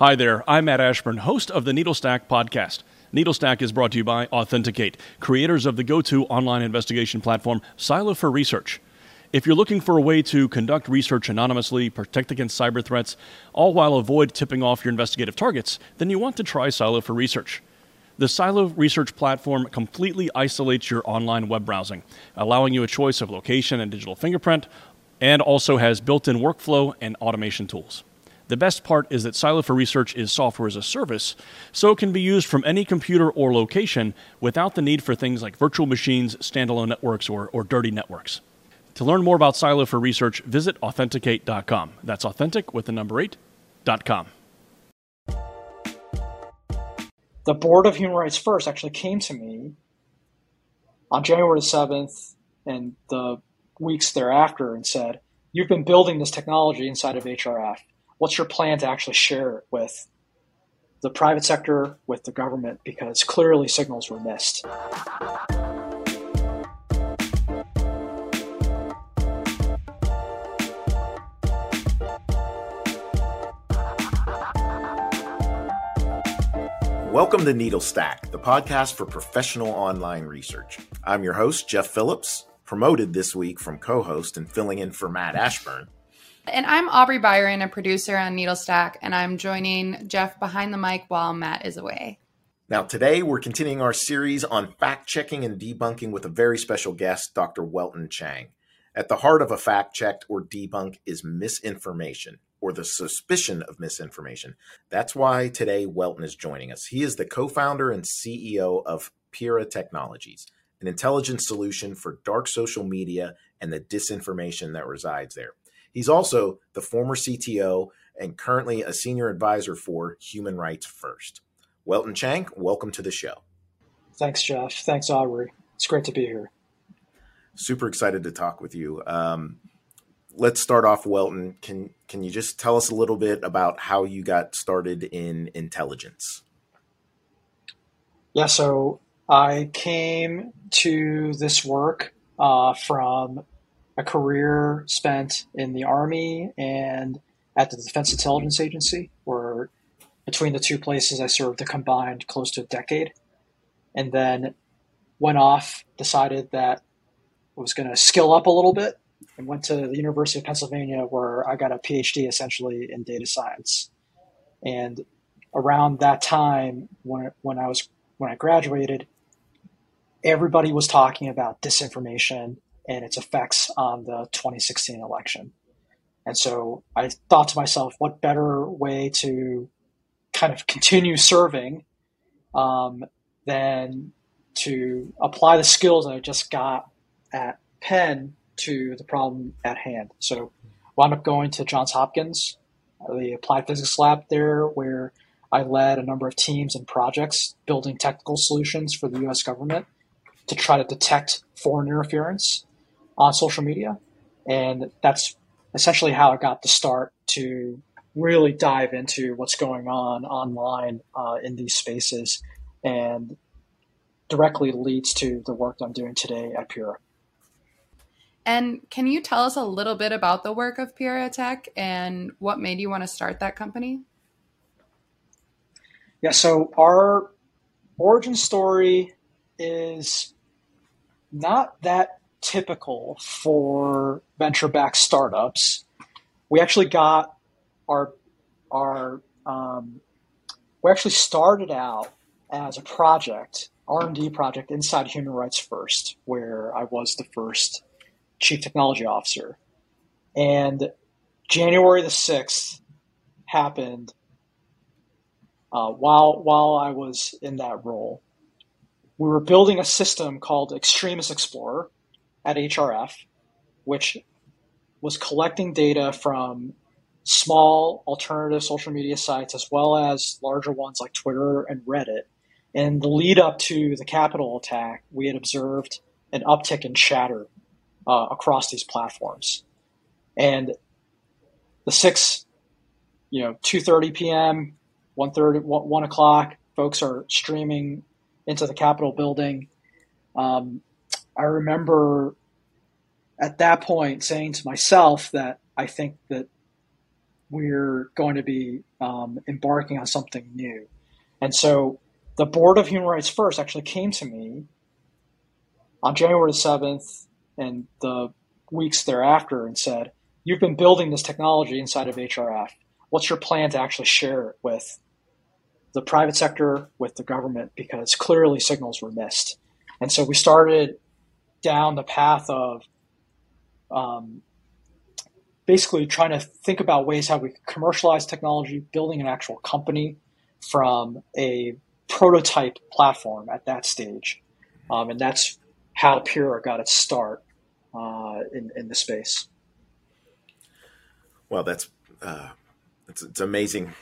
Hi there, I'm Matt Ashburn, host of the Needlestack podcast. Needlestack is brought to you by Authentic8, creators of the go to online investigation platform Silo for Research. If you're looking for a way to conduct research anonymously, protect against cyber threats, all while avoid tipping off your investigative targets, then you want to try Silo for Research. The Silo Research platform completely isolates your online web browsing, allowing you a choice of location and digital fingerprint, and also has built in workflow and automation tools. The best part is that Silo for Research is software as a service, so it can be used from any computer or location without the need for things like virtual machines, standalone networks, or, or dirty networks. To learn more about Silo for Research, visit authenticate.com. That's authentic with the number 8.com. The board of Human Rights First actually came to me on January 7th and the weeks thereafter and said, You've been building this technology inside of HRF what's your plan to actually share it with the private sector, with the government, because clearly signals were missed. Welcome to Needle Stack, the podcast for professional online research. I'm your host, Jeff Phillips, promoted this week from co host and filling in for Matt Ashburn. And I'm Aubrey Byron, a producer on Needlestack, and I'm joining Jeff behind the mic while Matt is away. Now, today we're continuing our series on fact checking and debunking with a very special guest, Dr. Welton Chang. At the heart of a fact checked or debunk is misinformation or the suspicion of misinformation. That's why today Welton is joining us. He is the co founder and CEO of Pyrra Technologies, an intelligence solution for dark social media and the disinformation that resides there. He's also the former CTO and currently a senior advisor for Human Rights First. Welton Chang, welcome to the show. Thanks, Jeff. Thanks, Aubrey. It's great to be here. Super excited to talk with you. Um, let's start off, Welton. Can can you just tell us a little bit about how you got started in intelligence? Yeah, so I came to this work uh, from a career spent in the Army and at the Defense Intelligence Agency, where between the two places I served a combined close to a decade. And then went off, decided that I was going to skill up a little bit, and went to the University of Pennsylvania, where I got a PhD essentially in data science. And around that time, when, when I was when I graduated, everybody was talking about disinformation and its effects on the 2016 election. And so I thought to myself, what better way to kind of continue serving um, than to apply the skills that I just got at Penn to the problem at hand. So wound up going to Johns Hopkins, the applied physics lab there, where I led a number of teams and projects building technical solutions for the US government to try to detect foreign interference on social media. And that's essentially how I got the start to really dive into what's going on online uh, in these spaces and directly leads to the work I'm doing today at Pyrra. And can you tell us a little bit about the work of Pyrra Tech and what made you want to start that company? Yeah, so our origin story is not that typical for venture backed startups. We actually got our our um, we actually started out as a project R&D project inside Human Rights First, where I was the first chief technology officer. And January the 6th happened uh, while, while I was in that role. We were building a system called extremist Explorer, at HRF, which was collecting data from small alternative social media sites as well as larger ones like Twitter and Reddit. In the lead up to the Capitol attack, we had observed an uptick in chatter uh, across these platforms. And the six, you know, 2.30 p.m., 1.30, 1 o'clock, folks are streaming into the Capitol building. Um, I remember at that point saying to myself that I think that we're going to be um, embarking on something new. And so the board of Human Rights First actually came to me on January 7th and the weeks thereafter and said, You've been building this technology inside of HRF. What's your plan to actually share it with the private sector, with the government? Because clearly signals were missed. And so we started down the path of um, basically trying to think about ways how we commercialize technology, building an actual company from a prototype platform at that stage. Um, and that's how Pyrra got its start uh, in, in the space. Well, that's uh, it's, it's amazing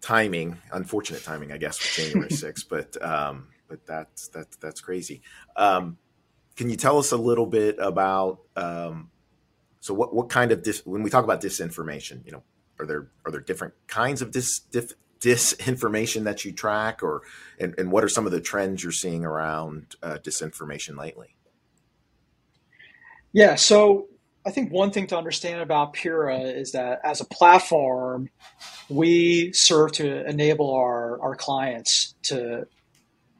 timing, unfortunate timing, I guess, with January 6th, but um, but that's that's that's crazy. Um, can you tell us a little bit about um, so what what kind of dis, when we talk about disinformation, you know, are there are there different kinds of dis, disinformation that you track, or and, and what are some of the trends you're seeing around uh, disinformation lately? Yeah, so I think one thing to understand about Pyrra is that as a platform, we serve to enable our, our clients to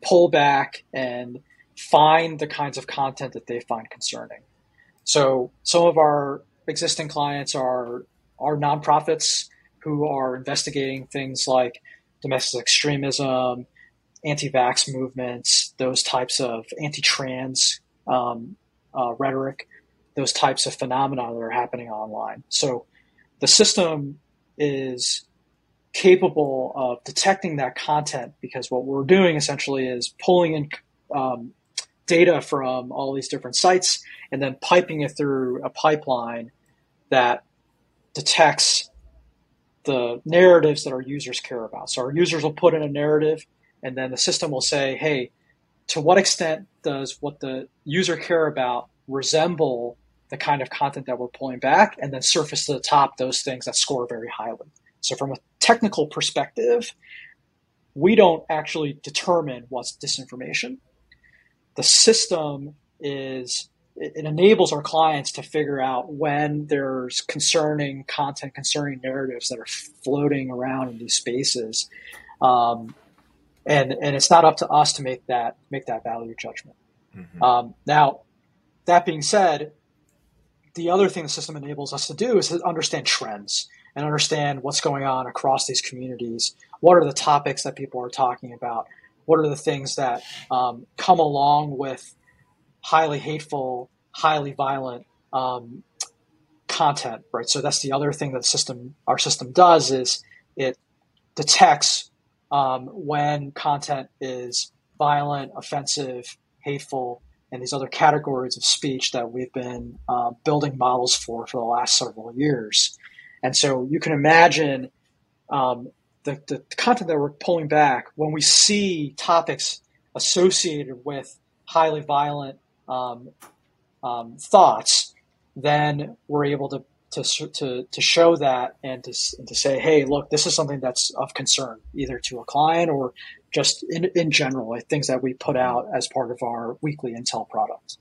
pull back and find the kinds of content that they find concerning. So some of our existing clients are are nonprofits who are investigating things like domestic extremism, anti-vax movements, those types of anti-trans um, uh, rhetoric, those types of phenomena that are happening online. So the system is capable of detecting that content because what we're doing essentially is pulling in um, data from all these different sites and then piping it through a pipeline that detects the narratives that our users care about. So our users will put in a narrative and then the system will say, hey, to what extent does what the user care about resemble the kind of content that we're pulling back and then surface to the top those things that score very highly. So from a technical perspective, we don't actually determine what's disinformation. The system is it enables our clients to figure out when there's concerning content, concerning narratives that are floating around in these spaces, um, and and it's not up to us to make that make that value judgment. Mm-hmm. Um, now, that being said, the other thing the system enables us to do is to understand trends and understand what's going on across these communities. What are the topics that people are talking about? What are the things that um, come along with highly hateful, highly violent um, content, right? So that's the other thing that system, our system does is it detects um, when content is violent, offensive, hateful, and these other categories of speech that we've been uh, building models for for the last several years. And so you can imagine um, the, the content that we're pulling back when we see topics associated with highly violent um, um, thoughts, then we're able to to, to, to show that and to, and to say, hey, look, this is something that's of concern, either to a client or just in, in general, like things that we put out as part of our weekly Intel product.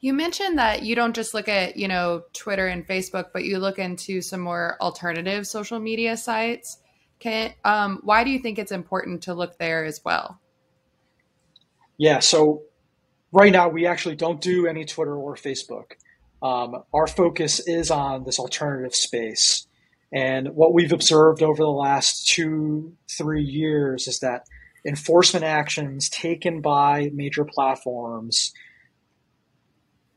You mentioned that you don't just look at, you know, Twitter and Facebook, but you look into some more alternative social media sites. Can um, why do you think it's important to look there as well? Yeah, so right now we actually don't do any Twitter or Facebook. Um, our focus is on this alternative space. And what we've observed over the last two, three years is that enforcement actions taken by major platforms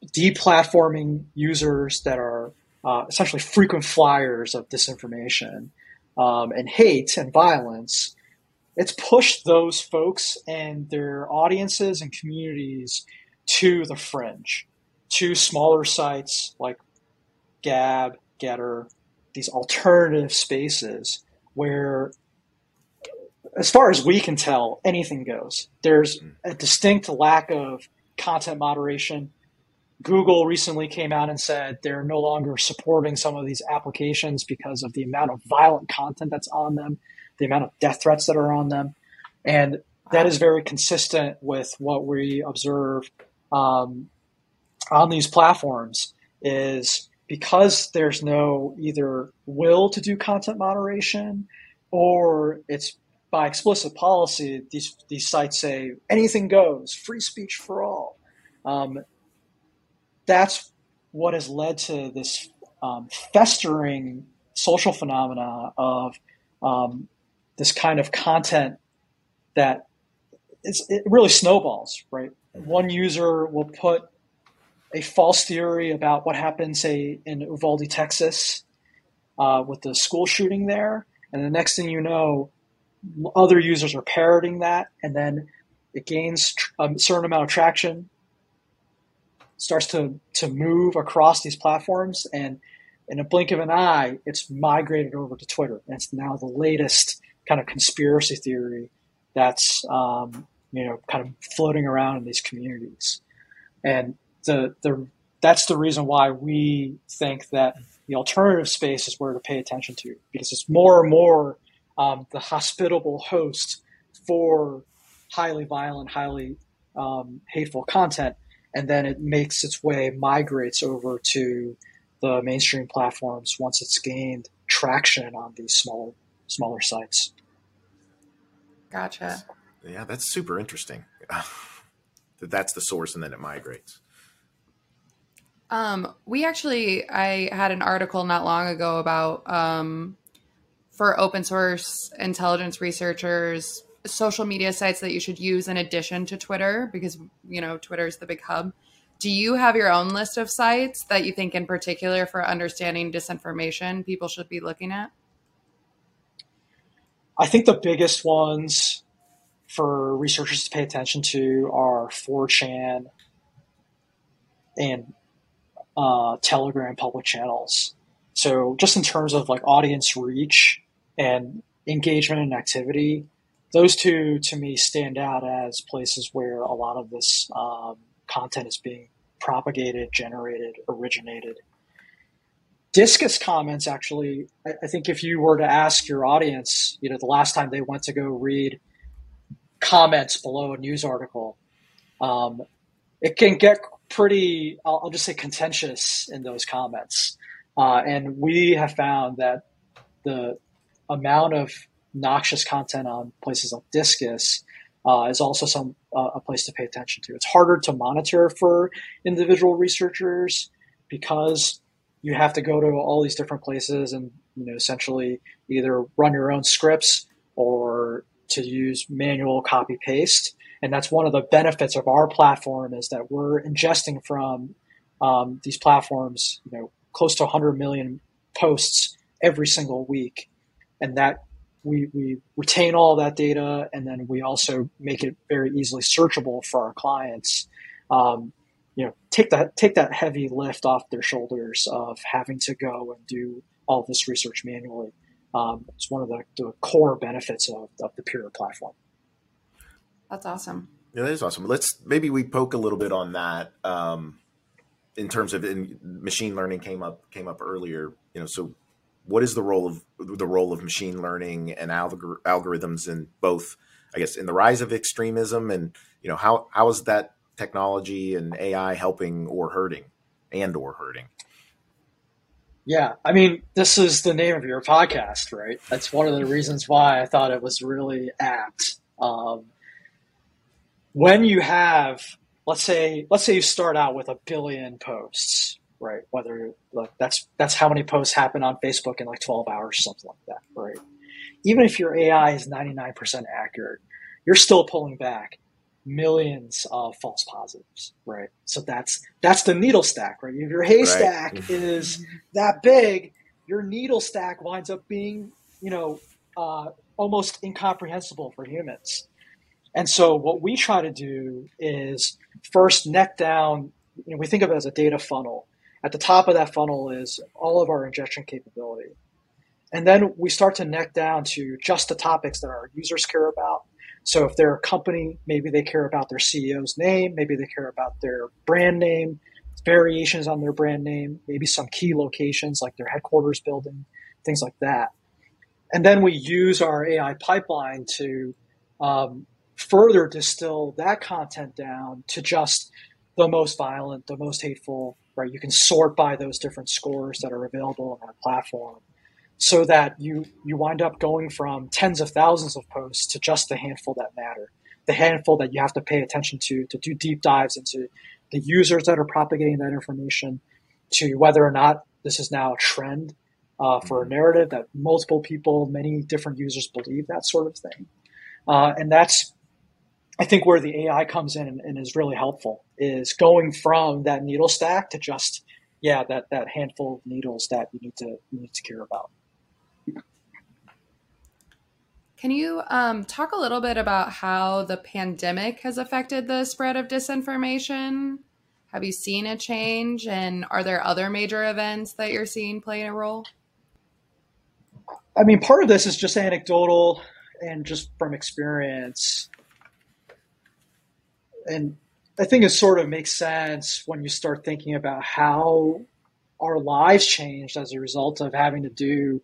deplatforming users that are uh, essentially frequent flyers of disinformation um, and hate and violence, it's pushed those folks and their audiences and communities to the fringe, to smaller sites like Gab, Gettr, these alternative spaces where, as far as we can tell, anything goes. There's a distinct lack of content moderation Google recently came out and said they're no longer supporting some of these applications because of the amount of violent content that's on them, the amount of death threats that are on them. And that is very consistent with what we observe um, on these platforms is because there's no either will to do content moderation or it's by explicit policy, these, these sites say anything goes, free speech for all. Um, that's what has led to this um, festering social phenomena of um, this kind of content that it really snowballs, right? One user will put a false theory about what happened, say, in Uvalde, Texas, uh, with the school shooting there, and the next thing you know, other users are parroting that, and then it gains a certain amount of traction, starts to to move across these platforms, and in a blink of an eye, it's migrated over to Twitter. And it's now the latest kind of conspiracy theory that's um, you know kind of floating around in these communities, and the the that's the reason why we think that the alternative space is where to pay attention to because it's more and more um, the hospitable host for highly violent, highly um, hateful content, and then it makes its way migrates over to the mainstream platforms once it's gained traction on these smaller smaller sites. Gotcha. Yeah, that's super interesting. that that's the source, and then it migrates. Um, we actually, I had an article not long ago about um, for open source intelligence researchers, social media sites that you should use in addition to Twitter, because you know Twitter is the big hub. Do you have your own list of sites that you think, in particular, for understanding disinformation, people should be looking at? I think the biggest ones for researchers to pay attention to are 4chan and uh, Telegram public channels. So just in terms of like audience reach and engagement and activity, those two to me stand out as places where a lot of this um, content is being propagated, generated, originated. Disqus comments actually, I, I think if you were to ask your audience, you know, the last time they went to go read comments below a news article, um, it can get pretty, I'll, I'll just say contentious in those comments. Uh, and we have found that the amount of noxious content on places like Disqus uh, is also some uh, a place to pay attention to. It's harder to monitor for individual researchers because you have to go to all these different places and you know essentially either run your own scripts or to use manual copy paste and that's one of the benefits of our platform is that we're ingesting from um, these platforms, you know, close to 100 million posts every single week, and that we, we retain all that data, and then we also make it very easily searchable for our clients. Um, you know, take that take that heavy lift off their shoulders of having to go and do all this research manually. Um, it's one of the, the core benefits of, of the Pyrra platform. That's awesome. Yeah, that is awesome. Let's maybe we poke a little bit on that um, in terms of in, machine learning came up came up earlier. You know, so what is the role of the role of machine learning and algor- algorithms in both? I guess in the rise of extremism, and you know how how is that technology and AI helping or hurting, and or hurting? Yeah, I mean, this is the name of your podcast, right? That's one of the reasons why I thought it was really apt. Um, when you have let's say let's say you start out with a billion posts right? Whether like that's that's how many posts happen on facebook in like 12 hours something like that right? Even if your ai is 99% accurate you're still pulling back millions of false positives right? So that's that's the needle stack right? If your haystack right. is that big your needle stack winds up being you know uh, almost incomprehensible for humans. And so what we try to do is first neck down, you know, we think of it as a data funnel. At the top of that funnel is all of our ingestion capability. And then we start to neck down to just the topics that our users care about. So if they're a company, maybe they care about their CEO's name, maybe they care about their brand name, variations on their brand name, maybe some key locations like their headquarters building, things like that. And then we use our AI pipeline to um, further distill that content down to just the most violent, the most hateful, right? You can sort by those different scores that are available on our platform so that you you wind up going from tens of thousands of posts to just the handful that matter the handful that you have to pay attention to to do deep dives into the users that are propagating that information to whether or not this is now a trend uh, for a mm-hmm. narrative that multiple people many different users believe that sort of thing uh, and that's i think where the ai comes in and, and is really helpful is going from that needle stack to just yeah that that handful of needles that you need to you need to care about can you um, talk a little bit about how the pandemic has affected the spread of disinformation? Have you seen a change? And are there other major events that you're seeing playing a role? I mean, part of this is just anecdotal and just from experience. And I think it sort of makes sense when you start thinking about how our lives changed as a result of having to do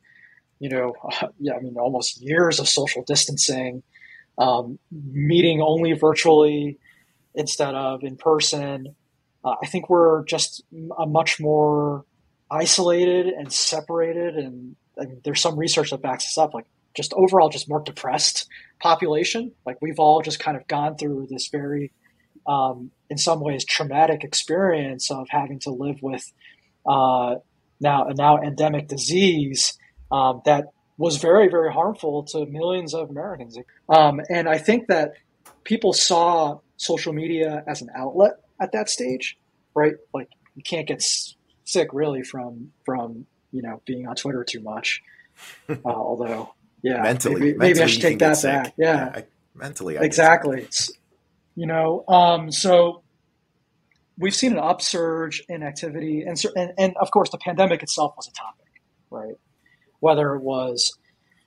you know, yeah, I mean, almost years of social distancing, um, meeting only virtually instead of in person. Uh, I think we're just a much more isolated and separated, and mean, there's some research that backs this up. Like, just overall, just more depressed population. Like, we've all just kind of gone through this very, um, in some ways, traumatic experience of having to live with uh, now a now endemic disease um, that was very, very harmful to millions of Americans. Um, and I think that people saw social media as an outlet at that stage, right? Like you can't get sick really from from you know being on Twitter too much. Uh, although, yeah, mentally, maybe, mentally maybe I should take that back. Yeah, yeah I, mentally, I exactly. You know, um, so we've seen an upsurge in activity, and, and and of course, the pandemic itself was a topic, right? whether it was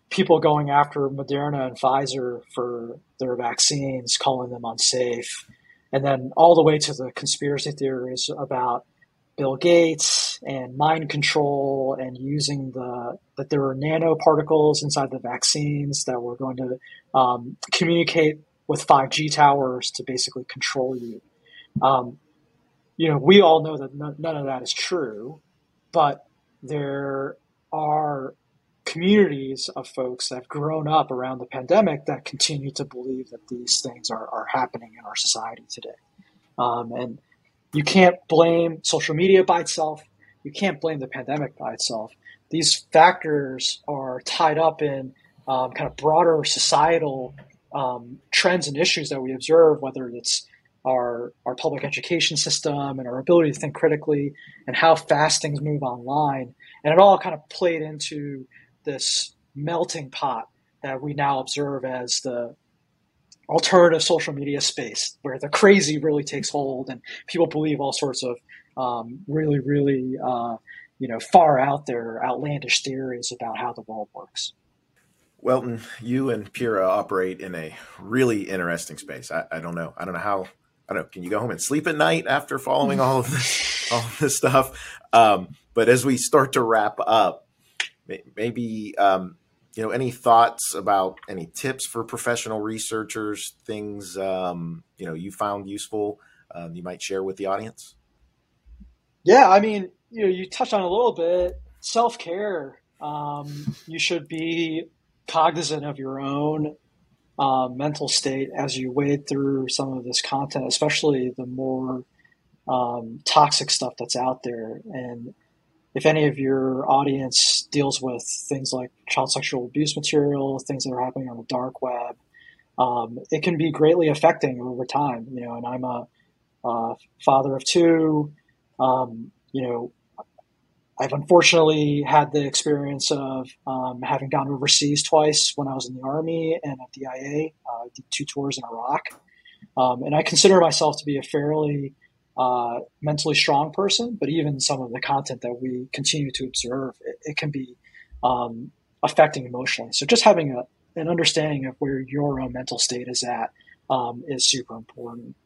people going after Moderna and Pfizer for their vaccines, calling them unsafe, and then all the way to the conspiracy theories about Bill Gates and mind control and using the that there were nanoparticles inside the vaccines that were going to um, communicate with 5G towers to basically control you. Um, you know, we all know that none of that is true, but there are communities of folks that have grown up around the pandemic that continue to believe that these things are, are happening in our society today. Um, and you can't blame social media by itself. You can't blame the pandemic by itself. These factors are tied up in um, kind of broader societal um, trends and issues that we observe, whether it's our, our public education system and our ability to think critically and how fast things move online. And it all kind of played into this melting pot that we now observe as the alternative social media space where the crazy really takes hold and people believe all sorts of um, really, really, uh, you know, far out there outlandish theories about how the world works. Welton, you and Pyrra operate in a really interesting space. I, I, don't know. I don't know how. I don't know. Can you go home and sleep at night after following all of this, all of this stuff? Um, but as we start to wrap up, maybe um, you know any thoughts about any tips for professional researchers things um, you know you found useful um, you might share with the audience yeah i mean you know you touched on a little bit self-care um, you should be cognizant of your own uh, mental state as you wade through some of this content especially the more um, toxic stuff that's out there and if any of your audience deals with things like child sexual abuse material, things that are happening on the dark web, um, it can be greatly affecting over time. You know, and I'm a, a father of two. Um, you know, I've unfortunately had the experience of um, having gone overseas twice when I was in the army and at DIA. Uh, did two tours in Iraq, um, and I consider myself to be a fairly uh, mentally strong person, but even some of the content that we continue to observe, it, it can be um, affecting emotionally. So just having a, an understanding of where your own mental state is at um, is super important.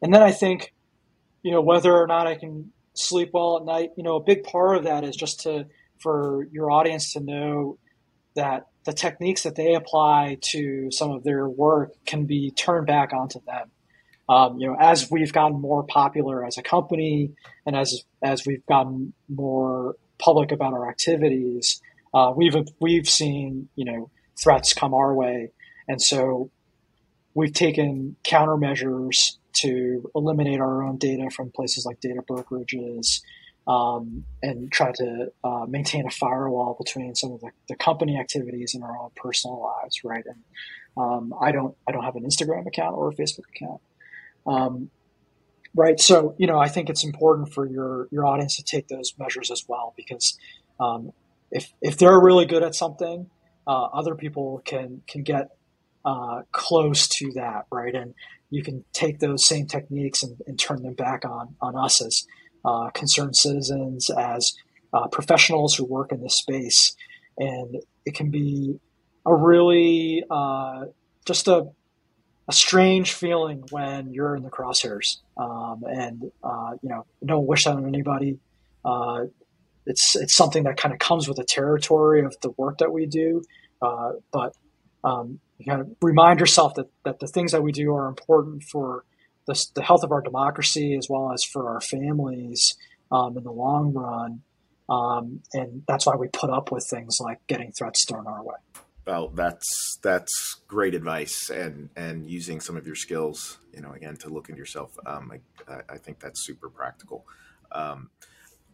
And then I think, you know, whether or not I can sleep well at night, you know, a big part of that is just to for your audience to know that the techniques that they apply to some of their work can be turned back onto them. Um, you know, as we've gotten more popular as a company, and as as we've gotten more public about our activities, uh, we've we've seen you know threats come our way, and so we've taken countermeasures to eliminate our own data from places like data brokerages. Um, and try to uh, maintain a firewall between some of the, the, company activities and our own personal lives, right? And um, I don't I don't have an Instagram account or a Facebook account. Um, right. So, you know, I think it's important for your, your audience to take those measures as well, because um, if, if they're really good at something, uh, other people can, can get uh, close to that. Right. And you can take those same techniques and, and turn them back on, on us as uh, concerned citizens, as uh, professionals who work in this space. And it can be a really, uh, just a, a strange feeling when you're in the crosshairs. Um, and, uh, you know, don't wish that on anybody. Uh, it's, it's something that kind of comes with the territory of the work that we do. Uh, but um, kind of remind yourself that, that the things that we do are important for the, the health of our democracy as well as for our families um, in the long run. Um, and that's why we put up with things like getting threats thrown our way. Well, that's that's great advice, and and using some of your skills, you know, again to look into yourself. Um, I, I think that's super practical.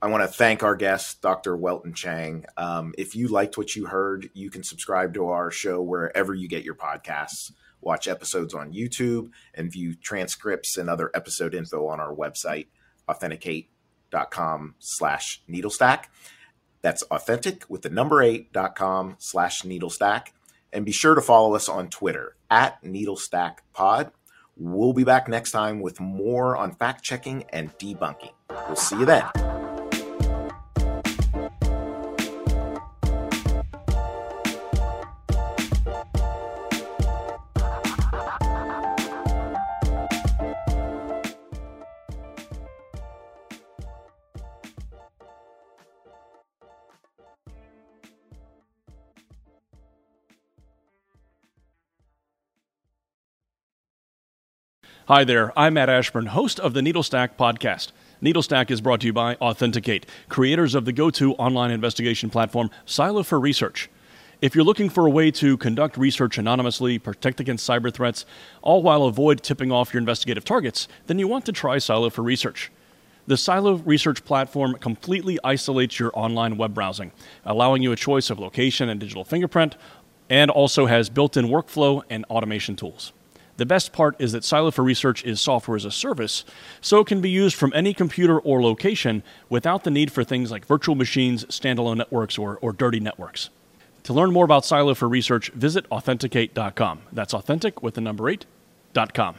I want to thank our guest, Dr. Welton Chang. Um, if you liked what you heard, you can subscribe to our show wherever you get your podcasts. Watch episodes on YouTube and view transcripts and other episode info on our website, authenticate.com slash needlestack. That's authentic with the number eight dot com slash needlestack. And be sure to follow us on Twitter at needlestackpod. We'll be back next time with more on fact checking and debunking. We'll see you then. Hi there, I'm Matt Ashburn, host of the Needlestack podcast. Needlestack is brought to you by Authentic8, creators of the go to online investigation platform Silo for Research. If you're looking for a way to conduct research anonymously, protect against cyber threats, all while avoid tipping off your investigative targets, then you want to try Silo for Research. The Silo Research platform completely isolates your online web browsing, allowing you a choice of location and digital fingerprint, and also has built in workflow and automation tools. The best part is that Silo for Research is software as a service, so it can be used from any computer or location without the need for things like virtual machines, standalone networks, or, or dirty networks. To learn more about Silo for Research, visit authenticate.com. That's authentic with the number 8.com.